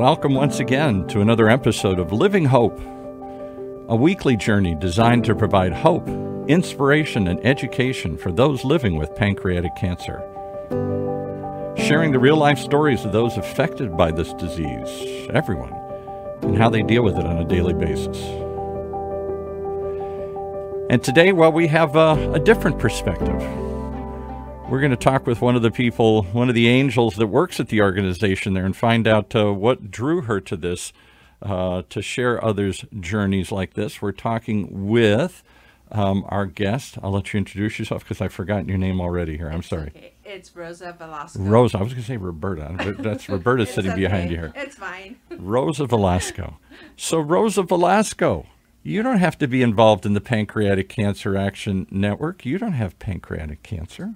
Welcome once again to another episode of Living Hope, a weekly journey designed to provide hope, inspiration, and education for those living with pancreatic cancer. Sharing the real life stories of those affected by this disease, everyone, and how they deal with it on a daily basis. And today, well, we have a, a different perspective. We're going to talk with one of the people, one of the angels that works at the organization there, and find out uh, what drew her to this, uh, to share others' journeys like this. We're talking with um, our guest. I'll let you introduce yourself because I've forgotten your name already here. I'm sorry. Okay. It's Rosa Velasco. Rosa. I was going to say Roberta, but that's Roberta sitting okay. behind you here. It's fine. Rosa Velasco. So, Rosa Velasco, you don't have to be involved in the Pancreatic Cancer Action Network. You don't have pancreatic cancer.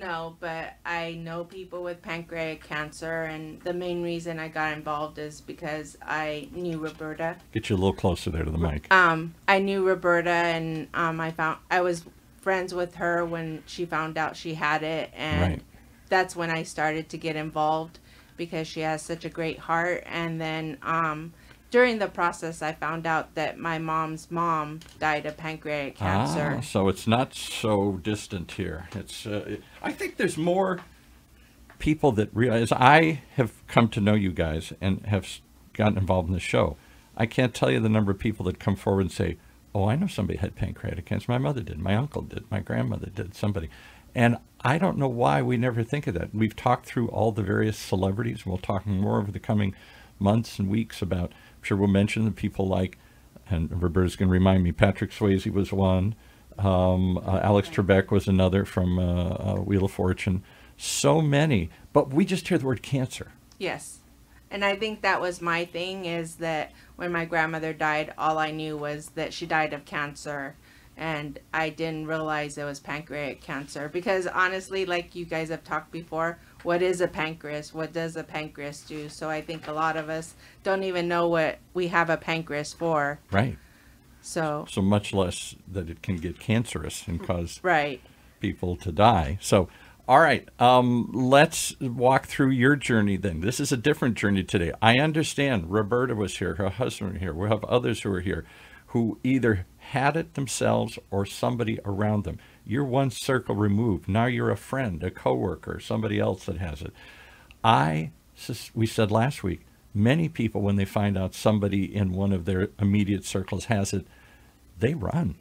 No, but I know people with pancreatic cancer, and the main reason I got involved is because I knew Roberta. Get you a little closer there to the mic. Um, I knew Roberta, and um, I found I was friends with her when she found out she had it, and Right. that's when I started to get involved because she has such a great heart. And then um, during the process, I found out that my mom's mom died of pancreatic cancer. Ah, so it's not so distant here. It's. Uh, I think there's more people that realize. I have come to know you guys and have gotten involved in the show. I can't tell you the number of people that come forward and say, "Oh, I know somebody had pancreatic cancer. My mother did. My uncle did. My grandmother did. Somebody." And I don't know why we never think of that. We've talked through all the various celebrities. We'll talk more over the coming months and weeks about. I'm sure we'll mention the people like, and Roberta's going to remind me. Patrick Swayze was one. Um, uh, Alex Trebek was another from uh, uh, Wheel of Fortune. So many, but we just hear the word cancer. Yes. And I think that was my thing is that when my grandmother died, all I knew was that she died of cancer. And I didn't realize it was pancreatic cancer. Because honestly, like you guys have talked before, what is a pancreas? What does a pancreas do? So I think a lot of us don't even know what we have a pancreas for. Right. So, So much less that it can get cancerous and cause right. people to die. So, all right, um, let's walk through your journey then. This is a different journey today. I understand Roberta was here, her husband was here. We have others who are here who either had it themselves or somebody around them. You're one circle removed. Now you're a friend, a coworker, somebody else that has it. I, we said last week, many people, when they find out somebody in one of their immediate circles has it, they run.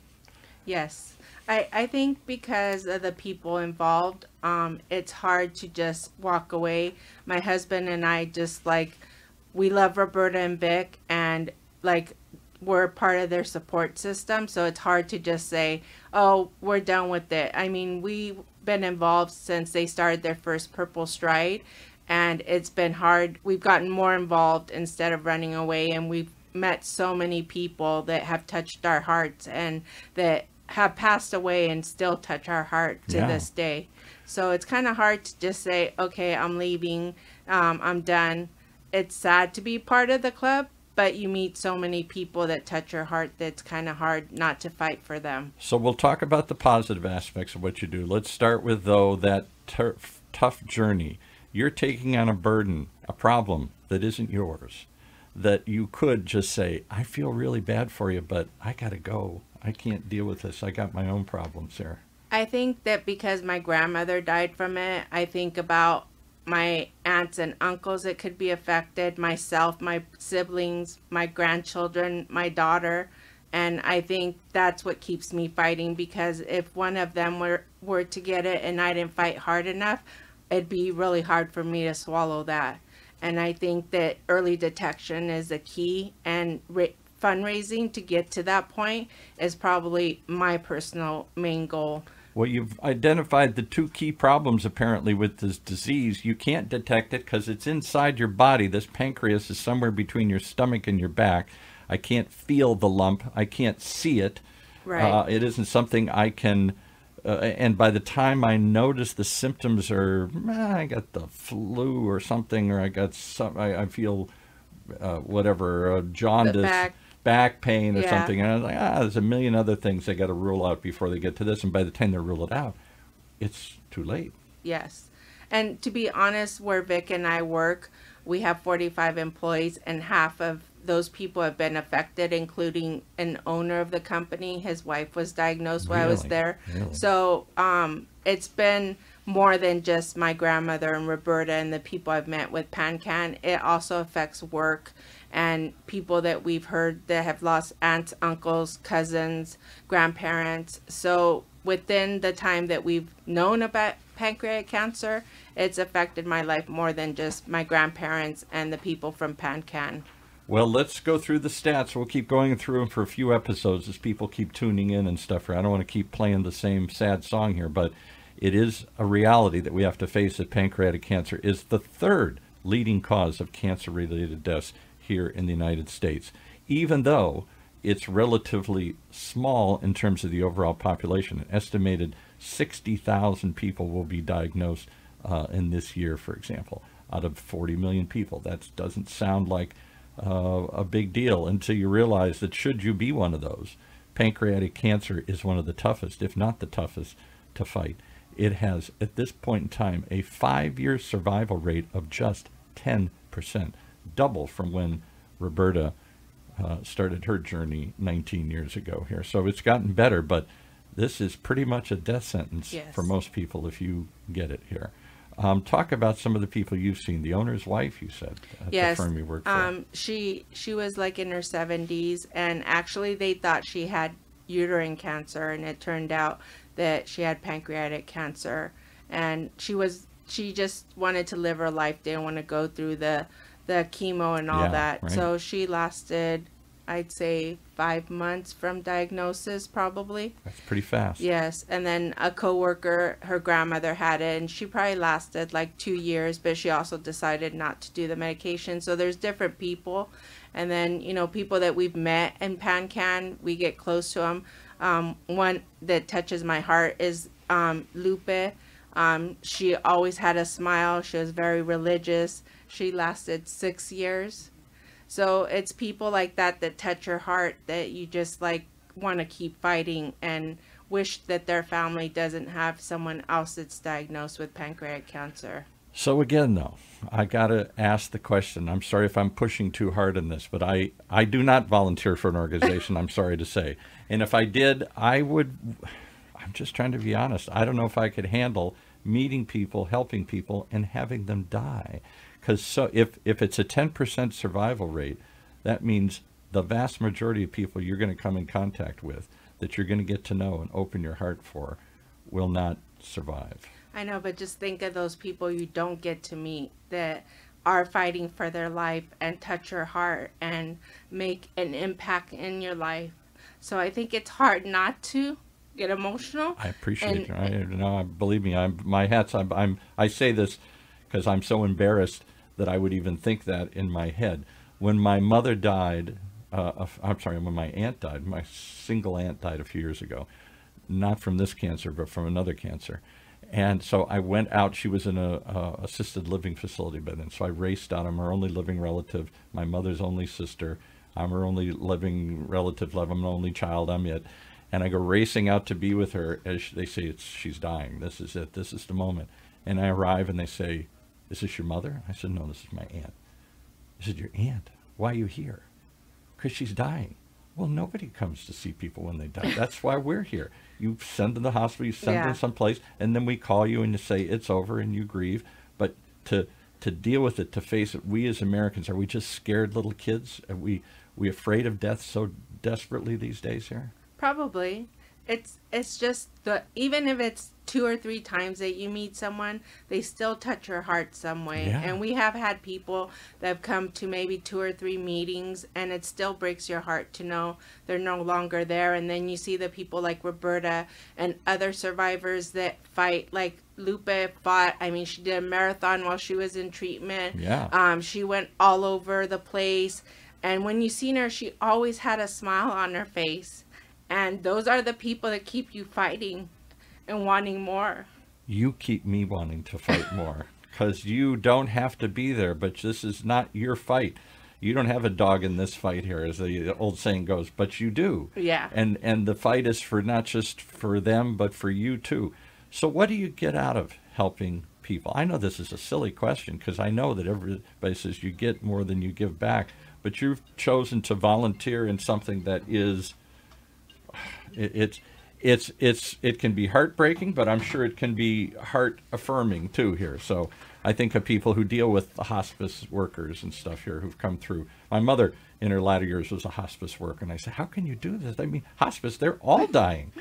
Yes. I, I think because of the people involved, um, it's hard to just walk away. My husband and I just like, we love Roberta and Vic, and like, we're part of their support system. So it's hard to just say, oh, we're done with it. I mean, we've been involved since they started their first Purple Stride, and it's been hard. We've gotten more involved instead of running away, and we've met so many people that have touched our hearts and that have passed away and still touch our heart to Yeah. this day. So it's kind of hard to just say, okay, I'm leaving, um, I'm done. It's sad to be part of the club, but you meet so many people that touch your heart that's kind of hard not to fight for them. So we'll talk about the positive aspects of what you do. Let's start with though that turf, tough journey. You're taking on a burden, a problem that isn't yours. That you could just say, "I feel really bad for you, but I got to go. I can't deal with this. I got my own problems here." I think that because my grandmother died from it, I think about my aunts and uncles it could be affected, myself, my siblings, my grandchildren, my daughter. And I think that's what keeps me fighting because if one of them were, were to get it and I didn't fight hard enough, it'd be really hard for me to swallow that. And I think that early detection is a key, and ra- fundraising to get to that point is probably my personal main goal. Well, you've identified the two key problems apparently with this disease. You can't detect it because it's inside your body. This pancreas is somewhere between your stomach and your back. I can't feel the lump. I can't see it. Right. Uh, it isn't something I can. Uh, and by the time I notice the symptoms are, "Ah, I got the flu or something, or I got some, I, I feel uh, whatever, uh, jaundice, back. pain or Yeah. something. And I was like, ah, there's a million other things they got to rule out before they get to this. And by the time they rule it out, it's too late. Yes. And to be honest, where Vic and I work, we have 45 employees, and half of those people have been affected, including an owner of the company. His wife was diagnosed while I was there. Really? So um, it's been more than just my grandmother and Roberta and the people I've met with PanCan. It also affects work and people that we've heard that have lost aunts, uncles, cousins, grandparents. So within the time that we've known about pancreatic cancer, it's affected my life more than just my grandparents and the people from PanCan. Well, let's go through the stats. We'll keep going through them for a few episodes as people keep tuning in and stuff. I don't want to keep playing the same sad song here, but it is a reality that we have to face that pancreatic cancer is the third leading cause of cancer related deaths here in the United States, even though it's relatively small in terms of the overall population. An estimated 60,000 people will be diagnosed uh, in this year, for example, out of 40 million people. That doesn't sound like uh, a big deal until you realize that should you be one of those, pancreatic cancer is one of the toughest, if not the toughest, to fight. It has, at this point in time, a five year survival rate of just 10%, double from when Roberta uh, started her journey 19 years ago here. So it's gotten better, but this is pretty much a death sentence Yes. for most people if you get it here. Um, talk about some of the people you've seen. The owner's wife, you said, at yes. the firm you work for. Um, she she was like in her seventies, and actually they thought she had uterine cancer, and it turned out that she had pancreatic cancer, and she was she just wanted to live her life, They didn't want to go through the the chemo and all Yeah, that. right. So she lasted, I'd say, five months from diagnosis, probably. That's pretty fast. Yes, and then a coworker, her grandmother had it, and she probably lasted like two years, but she also decided not to do the medication. So there's different people, and then you know people that we've met in PanCan, we get close to them. Um, one that touches my heart is um, Lupe. Um, she always had a smile. She was very religious. She lasted six years. So it's people like that that touch your heart that you just like want to keep fighting and wish that their family doesn't have someone else that's diagnosed with pancreatic cancer. So again, though, I gotta ask the question. I'm sorry if I'm pushing too hard on this, but I I do not volunteer for an organization. I'm sorry to say, and if I did, I would. I'm just trying to be honest. I don't know if I could handle meeting people, helping people, and having them die. Because so if if it's a 10% survival rate, that means the vast majority of people you're going to come in contact with, that you're going to get to know and open your heart for, will not survive. I know, but just think of those people you don't get to meet that are fighting for their life and touch your heart and make an impact in your life. So I think it's hard not to get emotional. I appreciate And- it. I, no, believe me, I'm my hats. I'm, I'm I say this because I'm so embarrassed that I would even think that in my head. When my mother died, uh, I'm sorry, when my aunt died, my single aunt died a few years ago, not from this cancer, but from another cancer. And so I went out. She was in a, a assisted living facility by then. So I raced out. I'm her only living relative, my mother's only sister. I'm her only living relative. I'm an only child. I'm it. And I go racing out to be with her as they say it's she's dying. This is it. This is the moment. And I arrive and they say, "Is this your mother?" I said, "No, this is my aunt." I said, "Your aunt? Why are you here?" Because she's dying. Well, nobody comes to see people when they die. That's why we're here. You send them to the hospital, you send Yeah. them someplace, and then we call you and you say it's over and you grieve. But to to deal with it, to face it, we as Americans are we just scared little kids? Are we we afraid of death so desperately these days here? Probably. It's it's just the even if it's two or three times that you meet someone, they still touch your heart some way. Yeah. And we have had people that have come to maybe two or three meetings and it still breaks your heart to know they're no longer there and then you see the people like Roberta and other survivors that fight like Lupe fought. I mean, she did a marathon while she was in treatment. Yeah. Um, she went all over the place. And when you seen her, she always had a smile on her face. And those are the people that keep you fighting and wanting more. you keep me wanting to fight more because you don't have to be there, but this is not your fight. You don't have a dog in this fight here, as the old saying goes, but you do. Yeah. And and the fight is for not just for them, but for you too. So what do you get out of helping people? I know this is a silly question because I know that everybody says you get more than you give back, but you've chosen to volunteer in something that is it, it's it's it's it can be heartbreaking, but I'm sure it can be heart affirming too here. So I think of people who deal with the hospice workers and stuff here who've come through. My mother in her latter years was a hospice worker, and I said, "How can you do this?" I mean, hospice, they're all dying.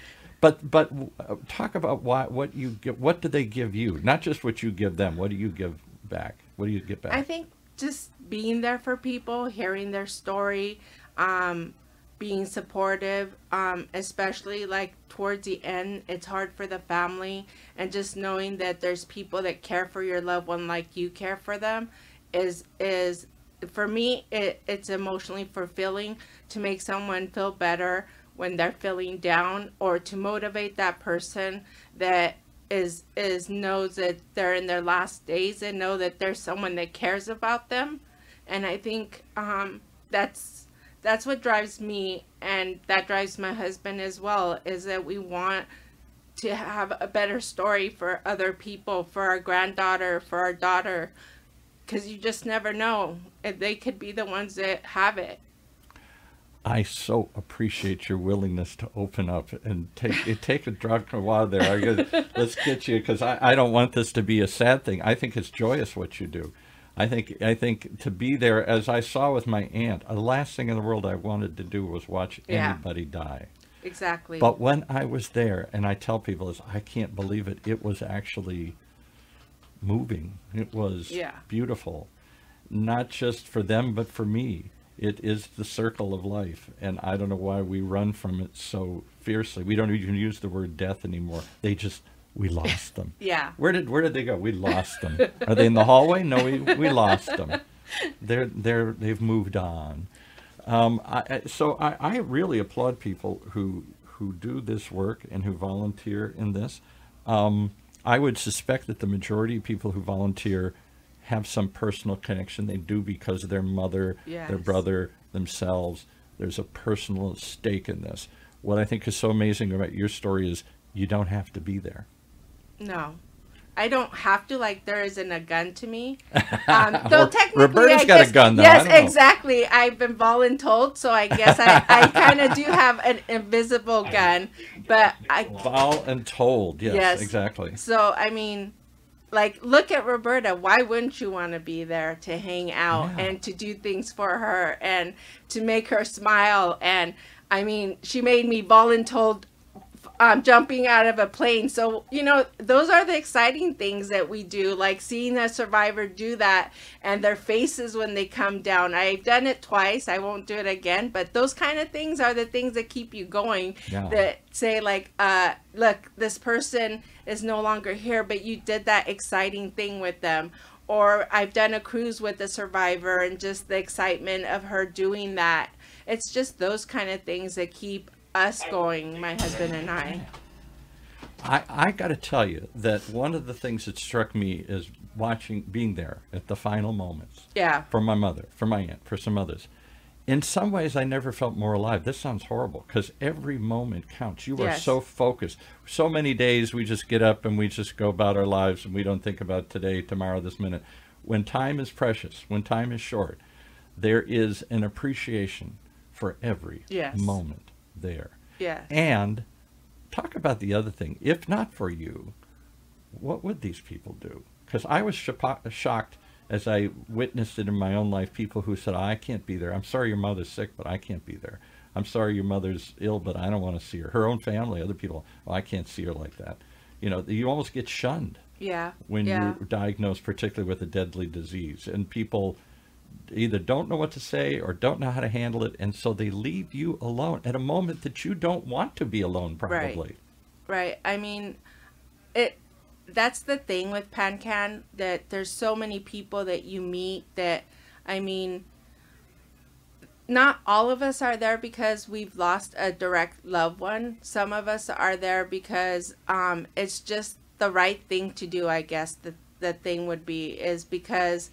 But but uh, talk about why what you give. What do they give you? Not just what you give them. What do you give back? What do you get back? I think just being there for people, hearing their story, um, being supportive, um, especially like towards the end, it's hard for the family, and just knowing that there's people that care for your loved one like you care for them, is is for me it, it's emotionally fulfilling to make someone feel better when they're feeling down or to motivate that person that is is knows that they're in their last days and know that there's someone that cares about them. And i think um, that's that's what drives me and that drives my husband as well is that we want to have a better story for other people for our granddaughter for our daughter because you just never know they could be the ones that have it I so appreciate your willingness to open up and take take a drop of water there. I guess, let's get you because I, I don't want this to be a sad thing. I think it's joyous what you do. I think I think to be there as I saw with my aunt, the last thing in the world I wanted to do was watch Yeah. anybody die. exactly But when I was there, and I tell people is I can't believe it, it was actually moving. It was Yeah. beautiful, not just for them, but for me. It is the circle of life, and I don't know why we run from it so fiercely. We don't even use the word death anymore. They just we lost them. yeah Where did where did they go? We lost them. Are they in the hallway? No, we we lost them. They're they're they've moved on. Um, I, so I, I really applaud people who who do this work and who volunteer in this. Um, I would suspect that the majority of people who volunteer have some personal connection. They do because of their mother, their brother, themselves. There's a personal stake in this. What I think is so amazing about your story is you don't have to be there. No. I don't have to like there isn't a gun to me. Um, though technically, Roberta's I got a guess- gun, though. Yes, don't exactly. I've been voluntold, so I guess I, I kind of do have an invisible gun, but I Vol and told, yes, Yes. exactly. so I mean, like look at Roberta. Why wouldn't you want to be there to hang out Yeah. and to do things for her and to make her smile? And I mean, she made me voluntold um, jumping out of a plane. So, you know, those are the exciting things that we do, like seeing a survivor do that and their faces when they come down. I've done it twice. I won't do it again. But those kind of things are the things that keep you going Yeah. that say, like, uh, look, this person is no longer here, but you did that exciting thing with them. Or I've done a cruise with a survivor and just the excitement of her doing that. It's just those kind of things that keep us going, my husband and I. I, I got to tell you that one of the things that struck me is watching, being there at the final moments Yeah. for my mother, for my aunt, for some others. In some ways, I never felt more alive. This sounds horrible because every moment counts. You are Yes. so focused. So many days we just get up and we just go about our lives and we don't think about today, tomorrow, this minute. When time is precious, when time is short, there is an appreciation for every Yes. moment there. Yeah. And talk about the other thing. If not for you, what would these people do? Because I was shocked as I witnessed it in my own life. People who said, "I can't be there. I'm sorry your mother's sick, but I can't be there. I'm sorry your mother's ill, but I don't want to see her." Her own family, other people, "Oh, I can't see her like that." You know, you almost get shunned Yeah. when yeah. you're diagnosed, particularly with a deadly disease, and people either don't know what to say or don't know how to handle it, and so they leave you alone at a moment that you don't want to be alone. Probably. Right. I mean, it. That's the thing with PanCan that there's so many people that you meet that, I mean, not all of us are there because we've lost a direct loved one. Some of us are there because um, it's just the right thing to do. I guess the the thing would be is because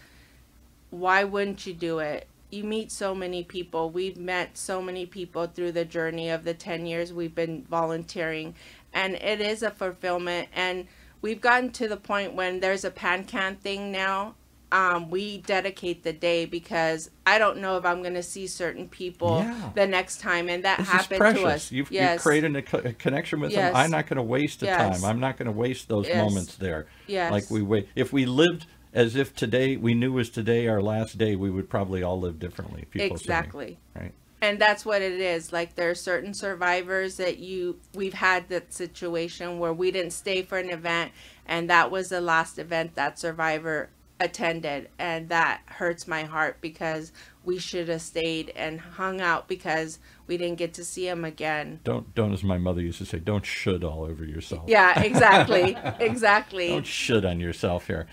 why wouldn't you do it? You meet so many people. We've met so many people through the journey of the 10 years we've been volunteering, and it is a fulfillment. And we've gotten to the point when there's a PanCan thing now. Um, we dedicate the day because I don't know if I'm going to see certain people Yeah. the next time, and that This happened precious. to us. You've, yes, you've created a, co- a connection with Yes. them. I'm not going to waste the Yes. time. I'm not going to waste those moments there. yes, Like we wait. If we lived as if today we knew was today our last day, we would probably all live differently. Exactly. Right. and that's what it is like there are certain survivors that you we've had that situation where we didn't stay for an event and that was the last event that survivor attended and that hurts my heart because we should have stayed and hung out because we didn't get to see him again Don't don't as my mother used to say. Don't should all over yourself. yeah exactly exactly Don't should on yourself here.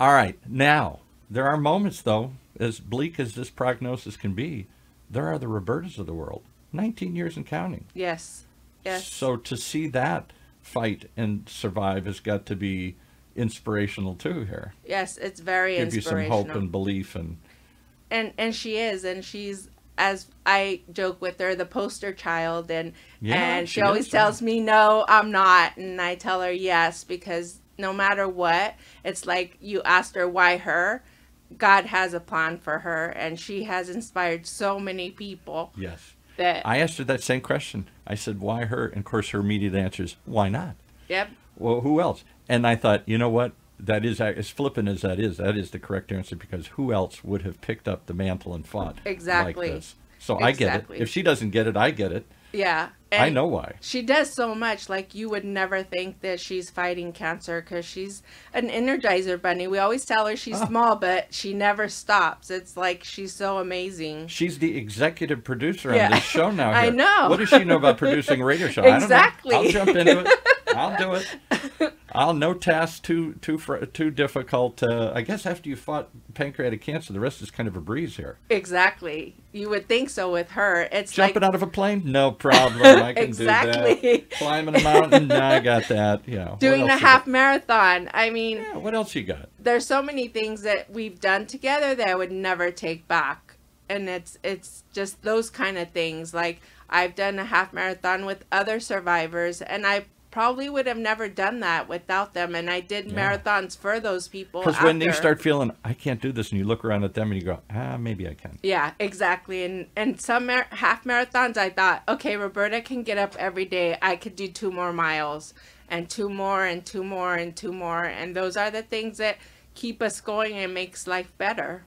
All right. Now there are moments though, as bleak as this prognosis can be, there are the Robertas of the world. 19 years and counting. yes yes So to see that fight and survive has got to be inspirational too here. yes it's very Give you some hope and belief and and and she is and she's as I joke with her the poster child and Yeah, and she she, always tells me no I'm not and I tell her yes because no matter what it's like you asked her why her God has a plan for her and she has inspired so many people yes. that I asked her that same question. I said, "Why her?" And of course, her immediate answer is, "Why not?" yep Well, who else? And I thought, you know what? That is as flippant as that is. That is the correct answer because who else would have picked up the mantle and fought Exactly. like this? So I get it. If she doesn't get it, I get it. Yeah I know why. She does so much. Like you would never think that she's fighting cancer because she's an energizer bunny. We always tell her she's Ah. small, but she never stops. It's like she's so amazing. She's the executive producer on this show now. I know. What does she know about producing radio show? Exactly. I don't know. I'll jump into it. I'll do it. I'll no task too too fr- too difficult. Uh, I guess after you fought pancreatic cancer, the rest is kind of a breeze here. Exactly. You would think so with her. It's Jumping like out of a plane, no problem. I can do exactly that. Climbing a mountain, no, I got that. Yeah. Doing a half marathon. I mean, Yeah. What else you got? there's so many things that we've done together that I would never take back. And it's it's just those kind of things. Like I've done a half marathon with other survivors and I probably would have never done that without them and I did Yeah. marathons for those people. Because when you after. start feeling I can't do this, and you look around at them and you go, ah, maybe I can. Yeah, exactly. And and some mar- half marathons, I thought, okay, Roberta can get up every day. I could do two more miles, and two more, and two more, and two more, and those are the things that keep us going and makes life better.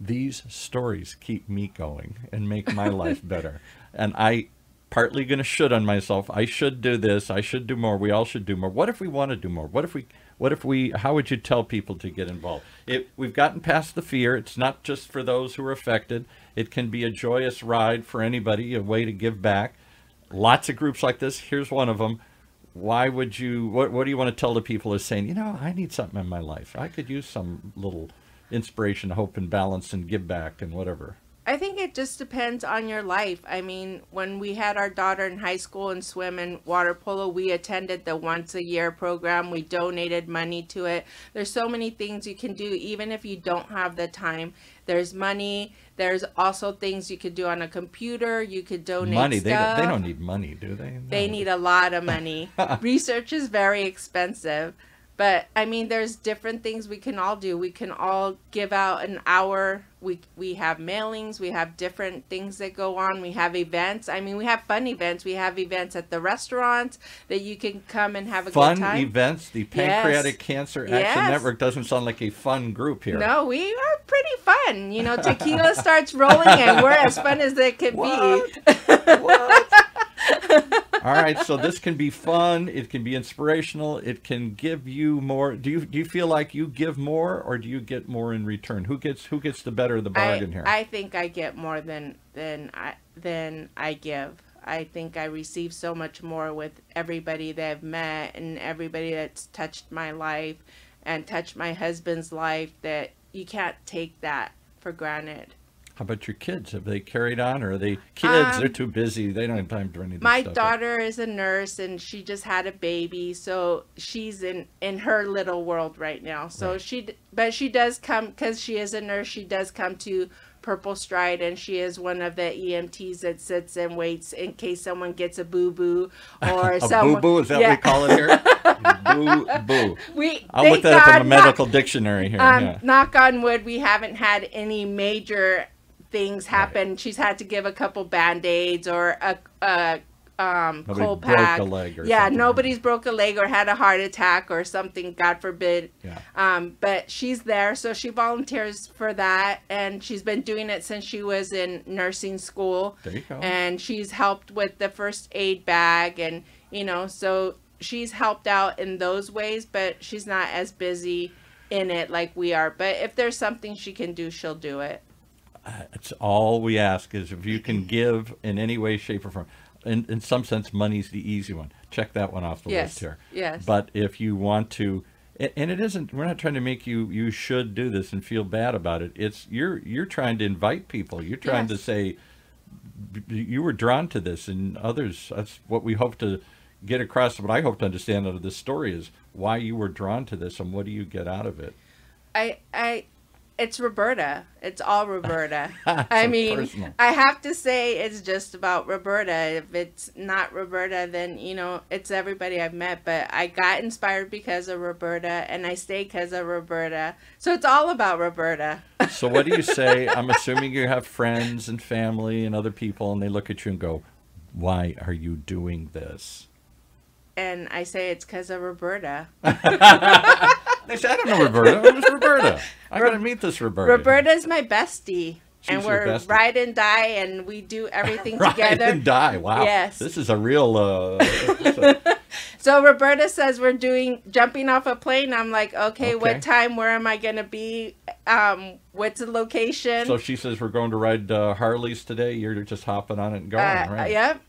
these stories keep me going and make my life better. And I partly going to should on myself. I should do this. I should do more. We all should do more. What if we want to do more? What if we what if we how would you tell people to get involved? It we've gotten past the fear. It's not just for those who are affected. It can be a joyous ride for anybody, a way to give back. Lots of groups like this. Here's one of them. Why would you what what do you want to tell the people as saying, you know, I need something in my life. I could use some little inspiration, hope, and balance, and give back, and whatever. I think it just depends on your life. I mean, when we had our daughter in high school and swim and water polo, we attended the once a year program. We donated money to it. There's so many things you can do, even if you don't have the time. There's money. There's also things you could do on a computer. You could donate money. They don't, they don't need money, do they? They need a lot of money. Research is very expensive. But I mean there's different things we can all do. We can all give out an hour. We we have mailings, we have different things that go on. We have events. I mean we have fun events. We have events at the restaurants that you can come and have a fun good time. events. The Pancreatic Cancer Action Yes. Network doesn't sound like a fun group here. No, we are pretty fun. You know, tequila starts rolling and we're as fun as it can What? be. What? All right, so this can be fun. It can be inspirational. It can give you more. Do you do you feel like you give more, or do you get more in return? Who gets who gets the better of the bargain I, here? I think I get more than than I than I give. I think I receive so much more with everybody that I've met and everybody that's touched my life and touched my husband's life that you can't take that for granted. How about your kids? Have they carried on, or are they kids? Um, They're too busy. They don't have time for any of My stuff. daughter is a nurse and she just had a baby, so she's in in her little world right now. So Right. she but she does come cuz she is a nurse, she does come to Purple Stride, and she is one of the EMTs that sits and waits in case someone gets a boo boo or A someone. boo boo is that what we call it here? boo boo. We I'll look that up in God the medical dictionary here. um, yeah. knock on wood, we haven't had any major things happen. She's had to give a couple band aids or a, a um, cold pack. a leg or yeah, something. nobody's broke a leg or had a heart attack or something. God forbid. Yeah. Um, but she's there, so she volunteers for that, and she's been doing it since she was in nursing school. There you go. And she's helped with the first aid bag, and you know, so she's helped out in those ways, but she's not as busy in it like we are. But if there's something she can do, she'll do it. Uh, it's all we ask is if you can give in any way, shape, or form. In, in some sense, money's the easy one. Check that one off the Yes, list here. yes. But if you want to, and it isn't. We're not trying to make you you should do this and feel bad about it. It's you're you're trying to invite people. You're trying to say you were drawn to this, and others. That's what we hope to get across. What I hope to understand out of this story is why you were drawn to this, and what do you get out of it. I I it's Roberta. It's all Roberta. I mean, personal. I have to say it's just about Roberta. If it's not Roberta, then you know it's everybody I've met. But I got inspired because of Roberta, and I stay because of Roberta. So it's all about Roberta. So what do you say? I'm assuming you have friends and family and other people, and they look at you and go, "Why are you doing this?" And I say it's because of Roberta. They said, "I don't know Roberta. Who's Roberta? I gotta meet this Roberta." Roberta's my bestie. and She's your we're bestie. ride and die, and we do everything Ride together. Ride and die. Wow. Yes. This is a real. Uh, so- So Roberta says we're doing jumping off a plane. I'm like, okay, Okay. what time? Where am I gonna be? Um, what's the location? so she says we're going to ride uh, Harleys today. You're just hopping on it and going, uh, right? Yep,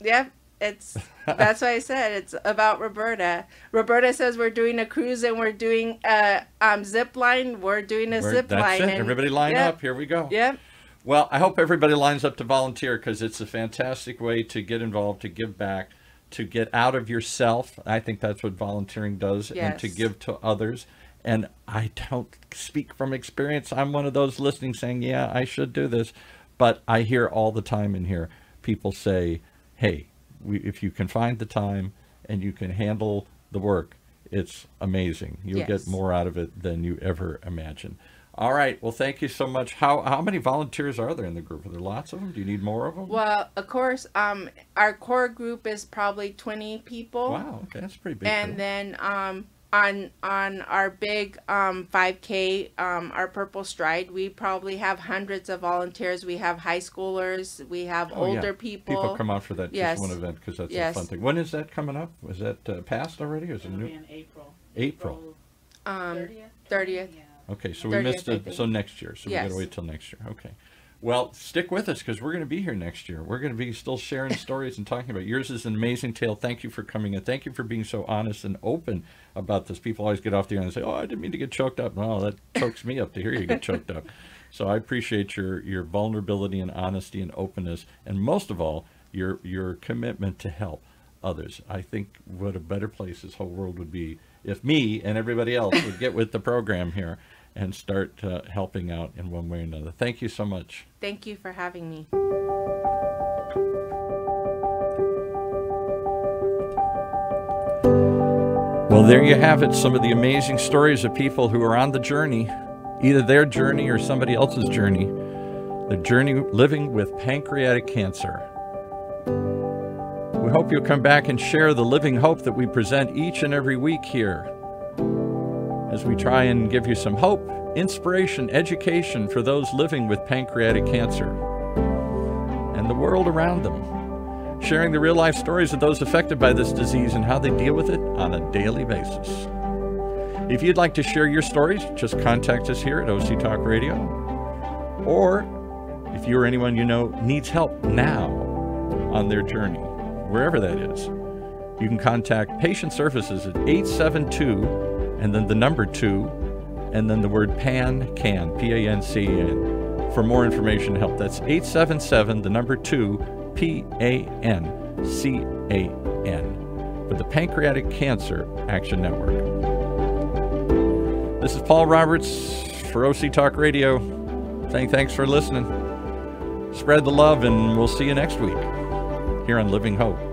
yep. It's that's why I said it's about Roberta. Roberta says we're doing a cruise and we're doing a um, zip line. We're doing a We're- zip that's line. it. and- Everybody line yep, up. Here we go. Yep. Well, I hope everybody lines up to volunteer because it's a fantastic way to get involved, to give back, to get out of yourself. I think that's what volunteering does, and to give to others. And I don't speak from experience. I'm one of those listening saying, yeah, I should do this. But I hear all the time in here people say, hey, we, if you can find the time and you can handle the work, it's amazing. You'll Yes. get more out of it than you ever imagined. All right. Well, thank you so much. How how many volunteers are there in the group? Are there lots of them? Do you need more of them? Well, of course, um, our core group is probably 20 people. wow. Okay, that's pretty big. and group. then um, on on our big um, 5K, um, our Purple Stride, we probably have hundreds of volunteers. We have high schoolers, we have Oh, yeah. older people. People come out for that Yes. just one event because that's Yes. a fun thing. When is that coming up? Was that uh, passed already? Or is it It'll new? be in April. April. um, 30th? 30th. Yeah. Okay, so we missed it. So next year. So we got Yes. to wait till next year. Okay. Well, stick with us because we're going to be here next year. We're going to be still sharing stories and talking about yours. Is an amazing tale. Thank you for coming and Thank you for being so honest and open about this. People always get off the air and say, "Oh, I didn't mean to get choked up." No, that chokes me up to hear you get choked up. So I appreciate your your vulnerability and honesty and openness, and most of all, your your commitment to help others. I think what a better place this whole world would be if me and everybody else would get with the program here and start uh, helping out in one way or another. Thank you so much. Thank you for having me. Well, there you have it. Some of the amazing stories of people who are on the journey, either their journey or somebody else's journey, the journey living with pancreatic cancer. We hope you'll come back and share the living hope that we present each and every week here as we try and give you some hope, inspiration, education for those living with pancreatic cancer and the world around them sharing the real life stories of those affected by this disease and how they deal with it on a daily basis. If you'd like to share your stories, just contact us here at OC Talk Radio. Or if you or anyone you know needs help now on their journey, wherever that is, you can contact Patient Services at 872 and then the number 2 and then the word PAN CAN, P A N C A N. For more information help, that's 877 the number 2 P A N C A N for the Pancreatic Cancer Action Network. This is Paul Roberts for OC Talk Radio. saying thanks for listening. Spread the love, and we'll see you next week here on Living Hope.